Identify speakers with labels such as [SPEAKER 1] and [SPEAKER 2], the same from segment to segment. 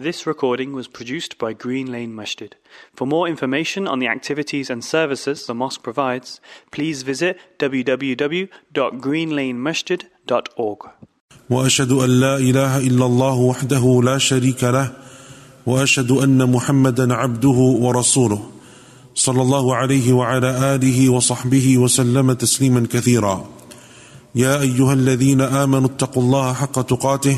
[SPEAKER 1] This recording was produced by Green Lane Masjid. For more information on the activities and services the mosque provides, please visit www.greenlanemasjid.org.
[SPEAKER 2] واشهد ان لا اله الا الله وحده لا شريك له واشهد ان محمدا عبده ورسوله صلى الله عليه وعلى اله وصحبه وسلم تسليما كثيرا يا ايها الذين امنوا اتقوا الله حق تقاته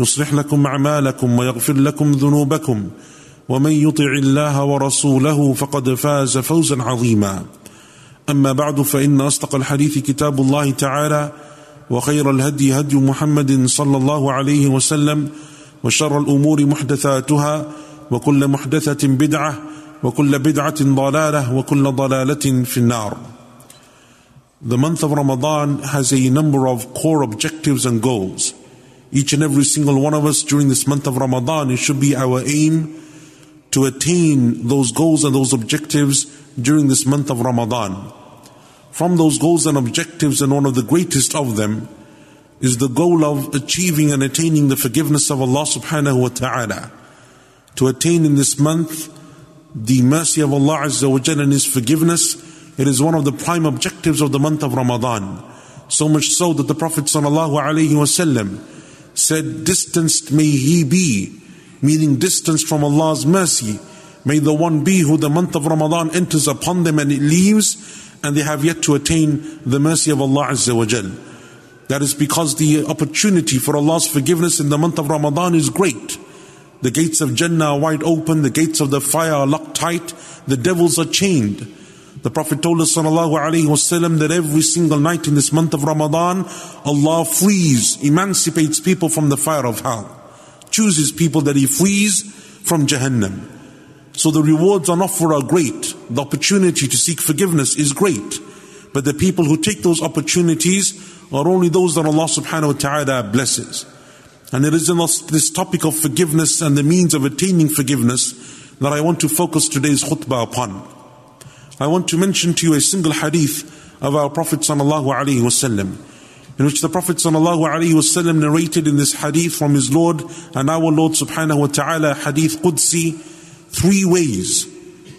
[SPEAKER 2] يصلح لكم أعمالكم ويغفر لكم ذنوبكم. ومن يطع الله ورسوله فقد فاز فوزا عظيما. أما بعد فإن أصدق الحديث كتاب الله تعالى وخير الهدي هدي محمد صلى الله عليه وسلم وشر الأمور محدثاتها وكل محدثة بدعة وكل بدعة ضلالة وكل ضلالة في النار. The month of Ramadan has a number of core objectives and goals. Each and every single one of us during this month of Ramadan, it should be our aim to attain those goals and those objectives during this month of Ramadan. From those goals and objectives, and one of the greatest of them, is the goal of achieving and attaining the forgiveness of Allah subhanahu wa ta'ala. To attain in this month the mercy of Allah Azza wa and His forgiveness, it is one of the prime objectives of the month of Ramadan. So much so that the Prophet sallallahu alaihi wasallam said, Distanced may he be, meaning distance from Allah's mercy. May the one be who the month of Ramadan enters upon them and it leaves, and they have yet to attain the mercy of Allah Azza wa Jal. That is because the opportunity for Allah's forgiveness in the month of Ramadan is great. The gates of Jannah are wide open, the gates of the fire are locked tight, the devils are chained. The Prophet told us wasallam that every single night in this month of Ramadan, Allah frees, emancipates people from the fire of hell. Chooses people that He frees from Jahannam. So the rewards on offer are great. The opportunity to seek forgiveness is great. But the people who take those opportunities are only those that Allah subhanahu wa ta'ala blesses. And it is in this topic of forgiveness and the means of attaining forgiveness that I want to focus today's khutbah upon. I want to mention to you a single hadith of our Prophet sallallahu in which the Prophet sallallahu narrated in this hadith from his Lord and our Lord subhanahu wa ta'ala, hadith Qudsi, three ways,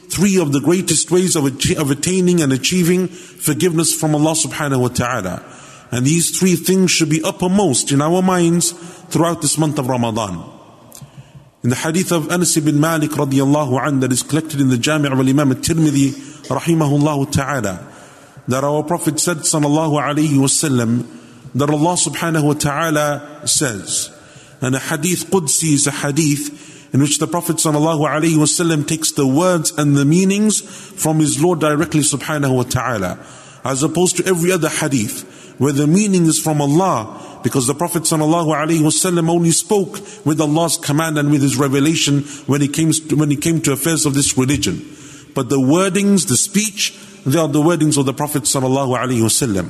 [SPEAKER 2] three of the greatest ways of, of attaining and achieving forgiveness from Allah subhanahu wa ta'ala. And these three things should be uppermost in our minds throughout this month of Ramadan. In the hadith of Anas ibn Malik radiallahu an that is collected in the Jami' of Imam al-Tirmidhi rahimahullah ta'ala that our Prophet said sallallahu alayhi wasallam that Allah subhanahu wa ta'ala says and a hadith Qudsi is a hadith in which the Prophet sallallahu alayhi wasallam takes the words and the meanings from his Lord directly subhanahu wa ta'ala as opposed to every other hadith where the meaning is from Allah because the Prophet ﷺ only spoke with Allah's command and with His revelation when he came to, when he came to affairs of this religion But the wordings, the speech, they are the wordings of the Prophet ﷺ.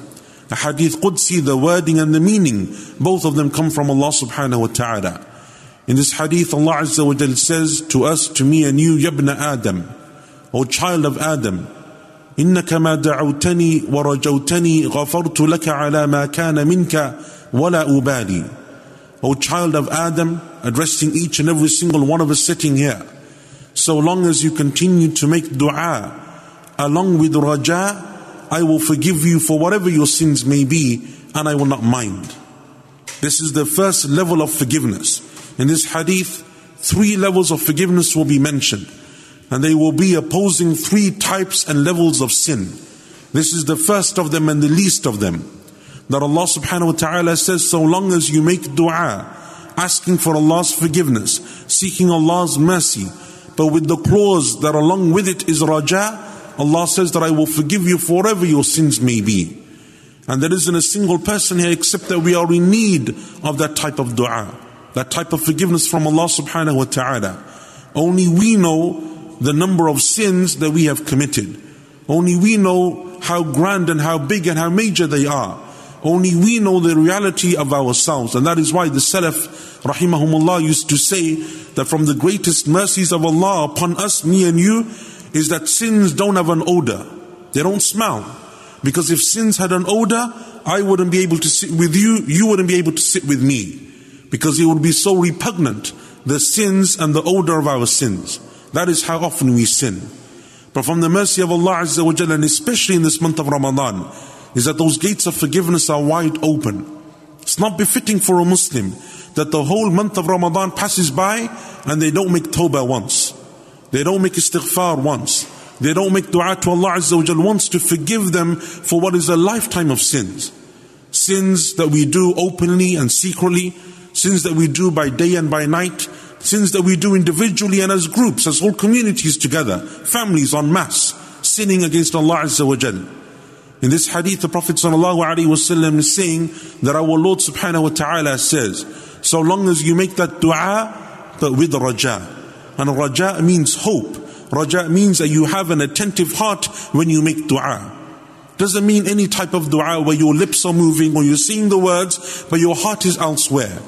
[SPEAKER 2] The Hadith Qudsi, the wording and the meaning, both of them come from Allah subhanahu wa ta'ala. In this Hadith, Allah Azza wa Jal says to us, to me and you, Yabna Adam, O child of Adam, إنك ما دعوتني ورجوتني غفرت لك على ما كان منك ولا أبالي O child of Adam, addressing each and every single one of us sitting here, so long as you continue to make dua along with raja, I will forgive you for whatever your sins may be and I will not mind. This is the first level of forgiveness. In this hadith, three levels of forgiveness will be mentioned. And they will be opposing three types and levels of sin. This is the first of them and the least of them. That Allah subhanahu wa ta'ala says, so long as you make dua, asking for Allah's forgiveness, seeking Allah's mercy, but with the clause that along with it is raja, Allah says that I will forgive you forever your sins may be. And there isn't a single person here except that we are in need of that type of dua, that type of forgiveness from Allah subhanahu wa ta'ala. Only we know the number of sins that we have committed. Only we know how grand and how big and how major they are. Only we know the reality of ourselves. And that is why the Salaf, rahimahumullah, used to say that from the greatest mercies of Allah upon us, me and you, is that sins don't have an odor. They don't smell. Because if sins had an odor, I wouldn't be able to sit with you, you wouldn't be able to sit with me. Because it would be so repugnant, the sins and the odor of our sins. That is how often we sin. But from the mercy of Allah Azza wa Jalla, and especially in this month of Ramadan, is that those gates of forgiveness are wide open. It's not befitting for a Muslim that the whole month of Ramadan passes by and they don't make tawbah once. They don't make istighfar once. They don't make dua to Allah Azza wa Jal once to forgive them for what is a lifetime of sins. Sins that we do openly and secretly, sins that we do by day and by night, sins that we do individually and as groups, as whole communities together, families en masse, sinning against Allah Azza wa. In this hadith, the Prophet ﷺ is saying that our Lord subhanahu wa ta'ala says, so long as you make that dua, but with raja. And raja means hope. Raja means that you have an attentive heart when you make dua. Doesn't mean any type of dua where your lips are moving or you're saying the words, but your heart is elsewhere.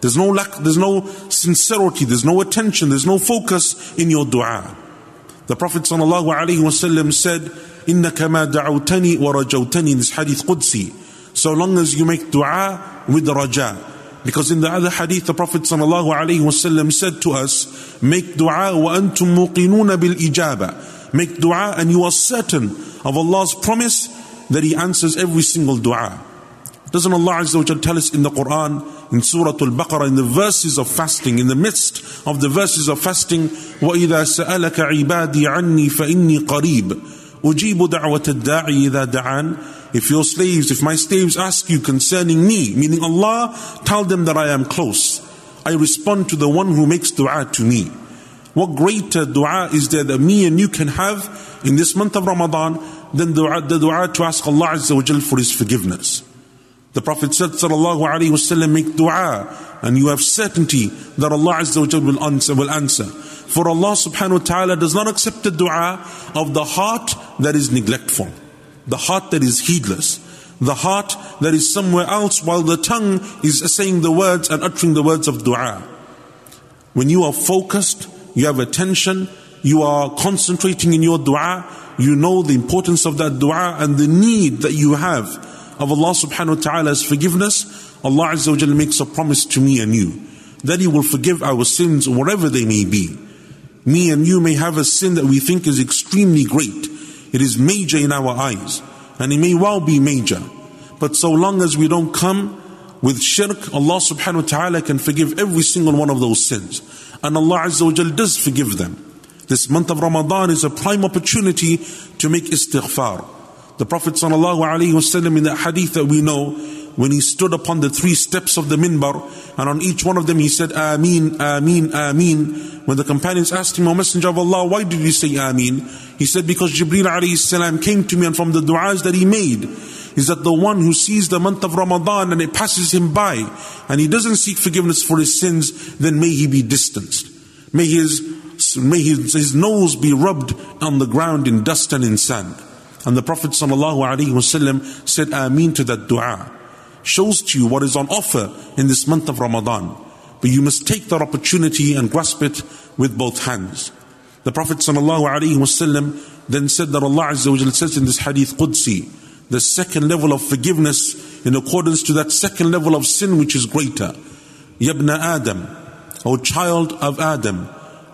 [SPEAKER 2] There's no lack, there's no sincerity, there's no attention, there's no focus in your dua. The Prophet ﷺ said, إنك ما دعوتني ورجوتني in this hadith Qudsi. So long as you make dua with raja. Because in the other hadith, the Prophet ﷺ said to us, make dua wa antum muqinuna bil ijaba. Make dua and you are certain of Allah's promise that He answers every single dua. Doesn't Allah Azza wa tell us in the Quran, in Surah Al-Baqarah, in the verses of fasting, in the midst of the verses of fasting, وَإِذَا سَأَلَكَ عِبَادِي عَنِّي فَإِنِّي قَرِيبٌ أجيب دعوة الداعي إذا دعان If your slaves, if my slaves ask you concerning me, meaning Allah, tell them that I am close. I respond to the one who makes dua to me. What greater dua is there that me and you can have in this month of Ramadan than dua, the dua to ask Allah Azza wa Jal for His forgiveness? The Prophet said, Sallallahu Alaihi Wasallam, make dua and you have certainty that Allah Azza will answer. Will answer. For Allah subhanahu wa ta'ala does not accept the dua of the heart that is neglectful, the heart that is heedless, the heart that is somewhere else while the tongue is saying the words and uttering the words of dua. When you are focused, you have attention, you are concentrating in your dua, you know the importance of that dua and the need that you have of Allah subhanahu wa ta'ala's forgiveness, Allah Azza wa Jalla makes a promise to me and you that He will forgive our sins whatever they may be. Me and you may have a sin that we think is extremely great. It is major in our eyes. And it may well be major. But so long as we don't come with shirk, Allah subhanahu wa ta'ala can forgive every single one of those sins. And Allah Azza wa Jal does forgive them. This month of Ramadan is a prime opportunity to make istighfar. The Prophet alaihi in that hadith that we know, when he stood upon the three steps of the minbar, and on each one of them he said, Ameen, Ameen, Ameen. When the companions asked him, O Messenger of Allah, why did you say Ameen? He said, because Jibreel alayhi came to me and from the du'as that he made, is that the one who sees the month of Ramadan and it passes him by, and he doesn't seek forgiveness for his sins, then may he be distanced. May his, may his, his nose be rubbed on the ground in dust and in sand. And the Prophet ﷺ said Ameen to that dua shows to you what is on offer in this month of Ramadan. But you must take that opportunity and grasp it with both hands. The Prophet ﷺ then said that Allah Azza wa says in this hadith Qudsi, the second level of forgiveness in accordance to that second level of sin which is greater. Yabna Adam, O child of Adam,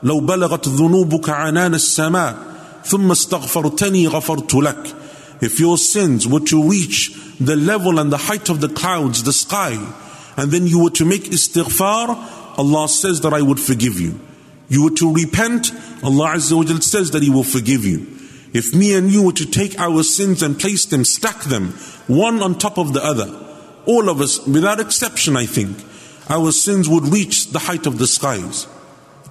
[SPEAKER 2] لو بلغت ذنوبك عنان السماء ثم استغفرتني غفرت لك if your sins were to reach the level and the height of the clouds, the sky, and then you were to make istighfar, Allah says that I would forgive you. You were to repent, Allah Azza wa says that He will forgive you. If me and you were to take our sins and place them, stack them, one on top of the other, all of us, without exception, I think, our sins would reach the height of the skies.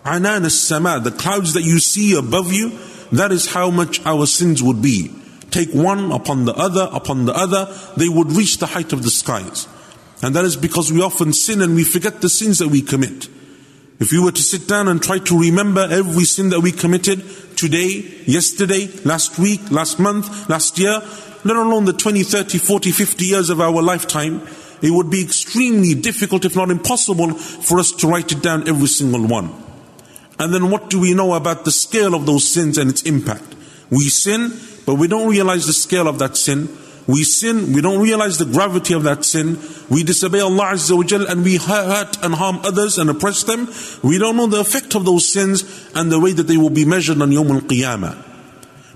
[SPEAKER 2] Anan as-sama, the clouds that you see above you, that is how much our sins would be take one upon the other, upon the other, they would reach the height of the skies. And that is because we often sin and we forget the sins that we commit. If you were to sit down and try to remember every sin that we committed today, yesterday, last week, last month, last year, let alone the 20, 30, 40, 50 years of our lifetime, it would be extremely difficult, if not impossible, for us to write it down every single one. And then what do we know about the scale of those sins and its impact? We sin, but we don't realize the scale of that sin. We sin, we don't realize the gravity of that sin. We disobey Allah Azza wa Jal and we hurt and harm others and oppress them. We don't know the effect of those sins and the way that they will be measured on Yawm al-Qiyamah.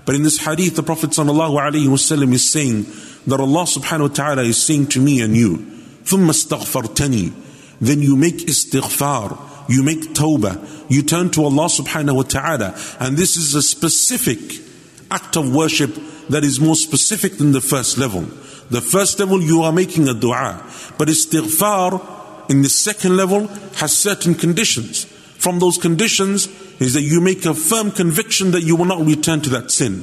[SPEAKER 2] But in this hadith, the Prophet ﷺ is saying that Allah subhanahu wa ta'ala is saying to me and you, ثُمَّ اسْتَغْفَرْتَنِي Then you make istighfar, you make tawbah, you turn to Allah subhanahu wa ta'ala. And this is a specific act of worship that is more specific than the first level. The first level you are making a dua, but istighfar in the second level has certain conditions. From those conditions is that you make a firm conviction that you will not return to that sin.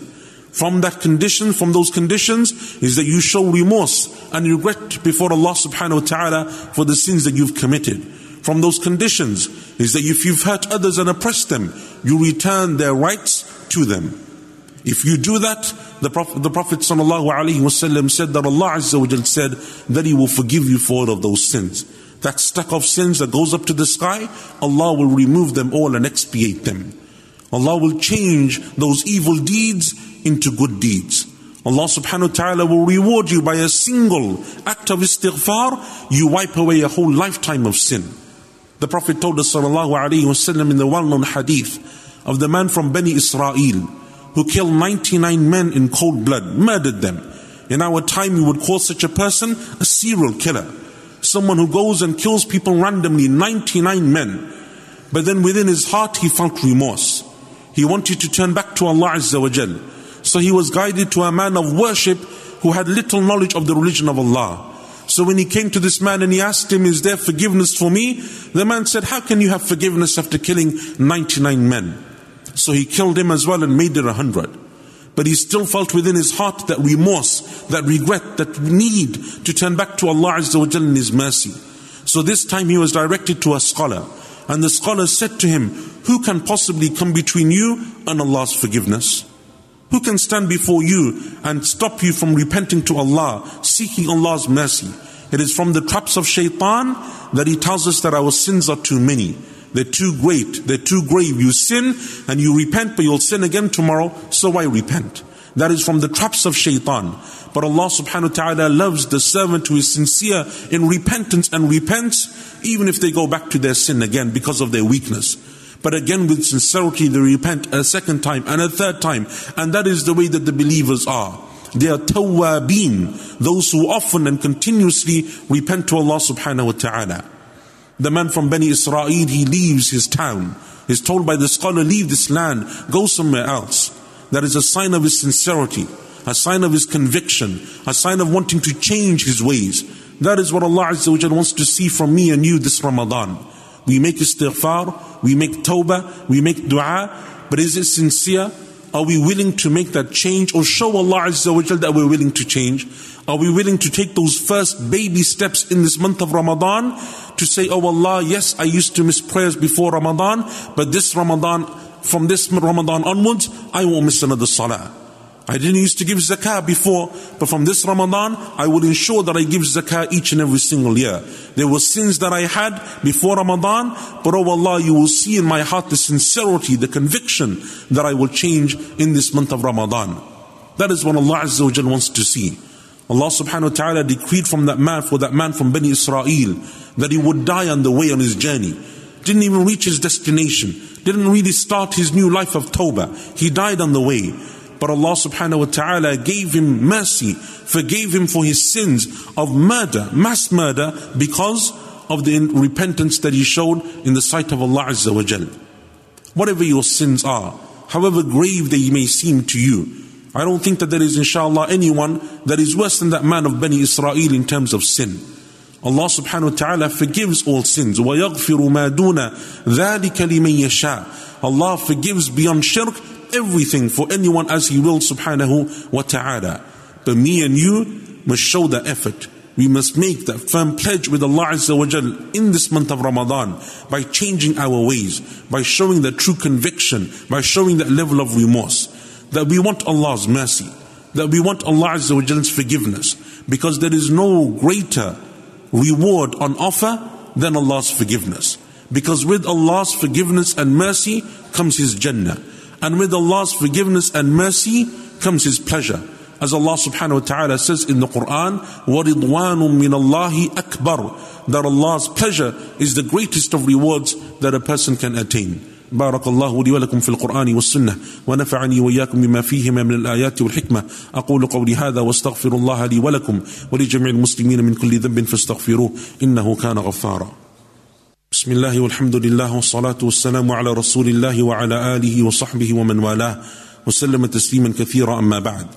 [SPEAKER 2] From that condition, from those conditions, is that you show remorse and regret before Allah subhanahu wa ta'ala for the sins that you've committed. From those conditions is that if you've hurt others and oppressed them, you return their rights to them. If you do that, the Prophet, the Prophet ﷺ said that Allah Azza said that He will forgive you for all of those sins. That stack of sins that goes up to the sky, Allah will remove them all and expiate them. Allah will change those evil deeds into good deeds. Allah subhanahu wa ta'ala will reward you by a single act of istighfar, you wipe away a whole lifetime of sin. The Prophet told us wasallam in the well-known hadith of the man from Bani Israel who killed 99 men in cold blood, murdered them. In our time, we would call such a person a serial killer. Someone who goes and kills people randomly, 99 men. But then within his heart, he felt remorse. He wanted to turn back to Allah Azza wa. So he was guided to a man of worship who had little knowledge of the religion of Allah. So when he came to this man and he asked him, Is there forgiveness for me? The man said, How can you have forgiveness after killing 99 men? So he killed him as well and made it a hundred. But he still felt within his heart that remorse, that regret, that need to turn back to Allah Azza wa in His mercy. So this time he was directed to a scholar. And the scholar said to him, Who can possibly come between you and Allah's forgiveness? Who can stand before you and stop you from repenting to Allah, seeking Allah's mercy? It is from the traps of shaitan that he tells us that our sins are too many. They're too great. They're too grave. You sin and you repent, but you'll sin again tomorrow. So why repent? That is from the traps of shaitan. But Allah subhanahu wa ta'ala loves the servant who is sincere in repentance and repents, even if they go back to their sin again because of their weakness. But again, with sincerity, they repent a second time and a third time. And that is the way that the believers are. They are tawwabin, those who often and continuously repent to Allah subhanahu wa ta'ala. The man from Bani Israel, he leaves his town. He's told by the scholar, leave this land, go somewhere else. That is a sign of his sincerity, a sign of his conviction, a sign of wanting to change his ways. That is what Allah Azza wa wants to see from me and you this Ramadan. We make istighfar, we make tawbah, we make dua, but is it sincere? Are we willing to make that change or show Allah Azza wa that we're willing to change? Are we willing to take those first baby steps in this month of Ramadan to say, Oh Allah, yes, I used to miss prayers before Ramadan, but this Ramadan, from this Ramadan onwards, I won't miss another salah. I didn't used to give zakah before, but from this Ramadan, I will ensure that I give zakah each and every single year. There were sins that I had before Ramadan, but oh Allah, you will see in my heart the sincerity, the conviction that I will change in this month of Ramadan. That is what Allah Azza wa wants to see. Allah subhanahu wa ta'ala decreed from that man, for that man from Bani Israel, that he would die on the way on his journey. Didn't even reach his destination. Didn't really start his new life of Tawbah. He died on the way. But Allah subhanahu wa ta'ala gave him mercy, forgave him for his sins of murder, mass murder, because of the repentance that he showed in the sight of Allah Azza wa Jal. Whatever your sins are, however grave they may seem to you, I don't think that there is inshallah anyone that is worse than that man of Bani Israel in terms of sin. Allah subhanahu wa ta'ala forgives all sins. وَيَغْفِرُ مَا دُونَ ذَلِكَ لِمَن يَشَاءُ Allah forgives beyond shirk everything for anyone as He will subhanahu wa ta'ala. But me and you must show the effort. we must make that firm pledge with Allah Azza wa Jal in this month of Ramadan by changing our ways, by showing that true conviction, by showing that level of remorse, that we want Allah's mercy, that we want Allah Azza wa Jal's forgiveness, because there is no greater reward on offer than Allah's forgiveness. Because with Allah's forgiveness and mercy comes His Jannah. And with Allah's forgiveness and mercy comes His pleasure. As Allah subhanahu wa ta'ala says in the Quran, وَرِضْوَانٌ مِّنَ اللَّهِ أَكْبَرُ That Allah's pleasure is the greatest of rewards that a person can attain. بارك الله لي ولكم في القرآن والسنة ونفعني وإياكم بما فيهما من الآيات والحكمة أقول قولي هذا واستغفر الله لي ولكم ولجميع المسلمين من كل ذنب فاستغفروه إنه كان غفارا بسم الله والحمد لله والصلاة والسلام على رسول الله وعلى آله وصحبه ومن والاه وسلم تسليما كثيرا أما بعد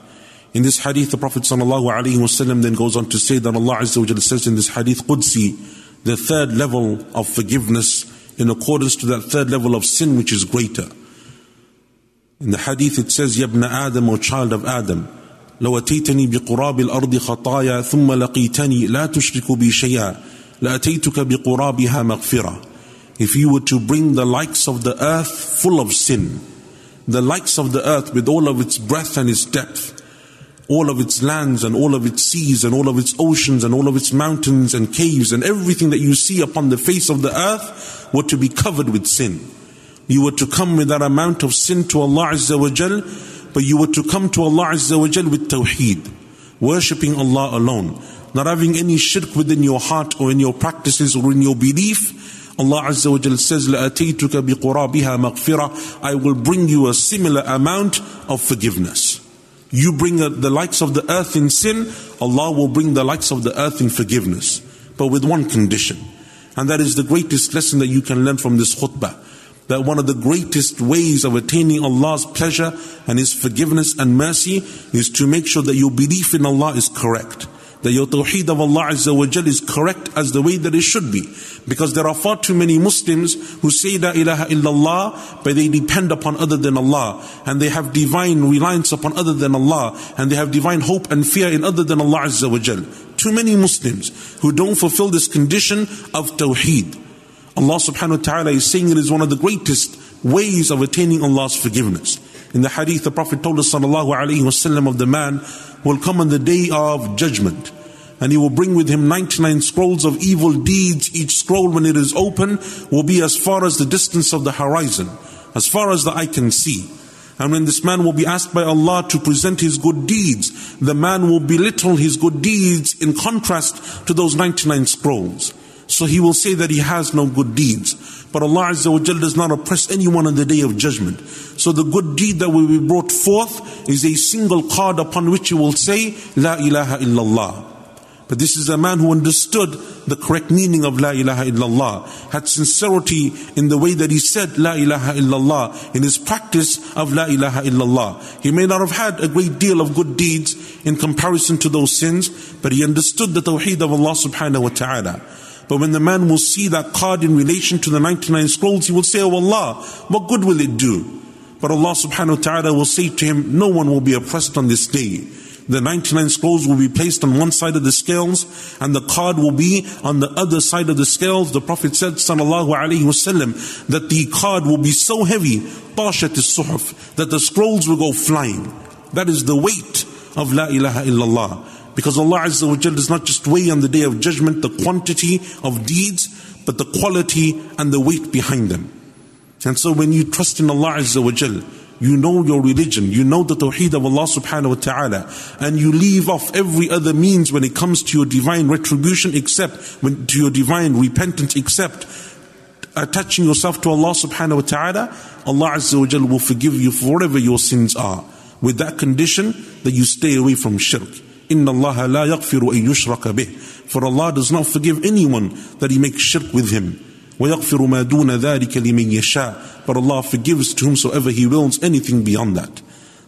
[SPEAKER 2] In this hadith, the Prophet ﷺ then goes on to say that Allah Azza wa says in this hadith Qudsi, the third level of forgiveness in accordance to that third level of sin which is greater. In the hadith it says, Yabna Adam, O child of Adam, لو أتيتني بقراب الأرض خطايا ثم لقيتني لا تشرك بي شيئا لأتيتك بقرابها مغفرة If you were to bring the likes of the earth full of sin, the likes of the earth with all of its breadth and its depth, all of its lands and all of its seas and all of its oceans and all of its mountains and caves and everything that you see upon the face of the earth were to be covered with sin. You were to come with that amount of sin to Allah Azza wa Jal, but you were to come to Allah Azza wa Jal with tawheed, worshipping Allah alone, not having any shirk within your heart or in your practices or in your belief. Allah Azza wa Jal says, لَأَتَيْتُكَ بِقُرَابِهَا مَغْفِرَةً I will bring you a similar amount of forgiveness. You bring the likes of the earth in sin, Allah will bring the likes of the earth in forgiveness. But with one condition. And that is the greatest lesson that you can learn from this khutbah. That one of the greatest ways of attaining Allah's pleasure and His forgiveness and mercy is to make sure that your belief in Allah is correct that your tawheed of Allah Azza wa Jal is correct as the way that it should be. Because there are far too many Muslims who say La ilaha illallah, but they depend upon other than Allah. And they have divine reliance upon other than Allah. And they have divine hope and fear in other than Allah Azza wa Jal. Too many Muslims who don't fulfill this condition of tawheed. Allah subhanahu wa ta'ala is saying it is one of the greatest ways of attaining Allah's forgiveness. In the hadith, the Prophet told us sallallahu alayhi wasallam of the man will come on the day of judgment. And he will bring with him 99 scrolls of evil deeds. Each scroll, when it is open, will be as far as the distance of the horizon, as far as the eye can see. And when this man will be asked by Allah to present his good deeds, the man will belittle his good deeds in contrast to those 99 scrolls. So he will say that he has no good deeds. But Allah Azza wa Jal does not oppress anyone on the day of judgment. So the good deed that will be brought forth is a single card upon which you will say, La ilaha illallah. But this is a man who understood the correct meaning of La ilaha illallah, had sincerity in the way that he said La ilaha illallah, in his practice of La ilaha illallah. He may not have had a great deal of good deeds in comparison to those sins, but he understood the tawheed of Allah subhanahu wa ta'ala. But when the man will see that card in relation to the 99 scrolls, he will say, Oh Allah, what good will it do? But Allah subhanahu wa ta'ala will say to him, No one will be oppressed on this day. The 99 scrolls will be placed on one side of the scales and the card will be on the other side of the scales. The Prophet said, sallallahu alaihi wasallam, that the card will be so heavy, tashat suhuf, that the scrolls will go flying. That is the weight of La ilaha illallah. Because Allah Azza wa does not just weigh on the day of judgment the quantity of deeds, but the quality and the weight behind them. And so when you trust in Allah Azza wa Jal, you know your religion, you know the Tawheed of Allah subhanahu wa ta'ala, and you leave off every other means when it comes to your divine retribution except, when, to your divine repentance except attaching yourself to Allah subhanahu wa ta'ala, Allah Azza wa will forgive you for whatever your sins are. With that condition that you stay away from shirk. Inna Allah la yaqfiru an yushraka bih. For Allah does not forgive anyone that he makes shirk with him. ويغفر ما دون ذلك لمن يشاء But Allah forgives to whomsoever He wills anything beyond that.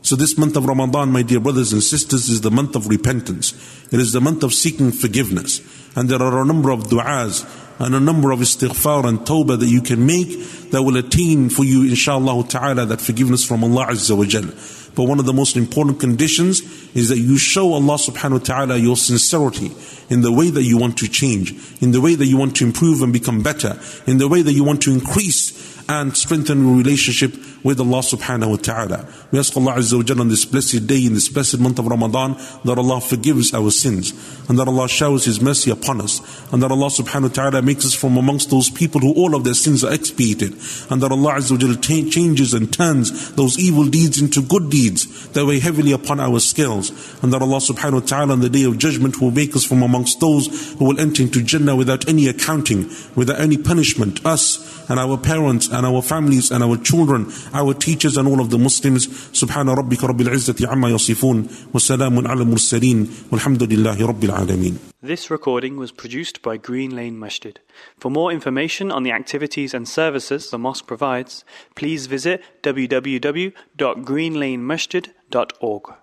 [SPEAKER 2] So this month of Ramadan, my dear brothers and sisters, is the month of repentance. It is the month of seeking forgiveness. And there are a number of du'as and a number of istighfar and tawbah that you can make that will attain for you, inshallah ta'ala, that forgiveness from Allah Azza wa Jal. But one of the most important conditions is that you show Allah subhanahu wa ta'ala your sincerity in the way that you want to change, in the way that you want to improve and become better, in the way that you want to increase and strengthen your relationship with Allah subhanahu wa ta'ala. We ask Allah Azza wa Jalla on this blessed day, in this blessed month of Ramadan, that Allah forgives our sins, and that Allah showers His mercy upon us, and that Allah subhanahu wa ta'ala makes us from amongst those people who all of their sins are expiated, and that Allah Azza wa Jalla ta- changes and turns those evil deeds into good deeds that weigh heavily upon our scales, and that Allah subhanahu wa ta'ala on the day of judgment will make us from amongst those who will enter into Jannah without any accounting, without any punishment, us and our parents and our families and our children, our teachers and all of the Muslims. Subhana rabbika rabbil izzati amma yasifun. Wassalamun ala mursaleen. Walhamdulillahi rabbil alameen.
[SPEAKER 1] This recording was produced by Green Lane Masjid. For more information on the activities and services the mosque provides, please visit www.greenlanemasjid.org.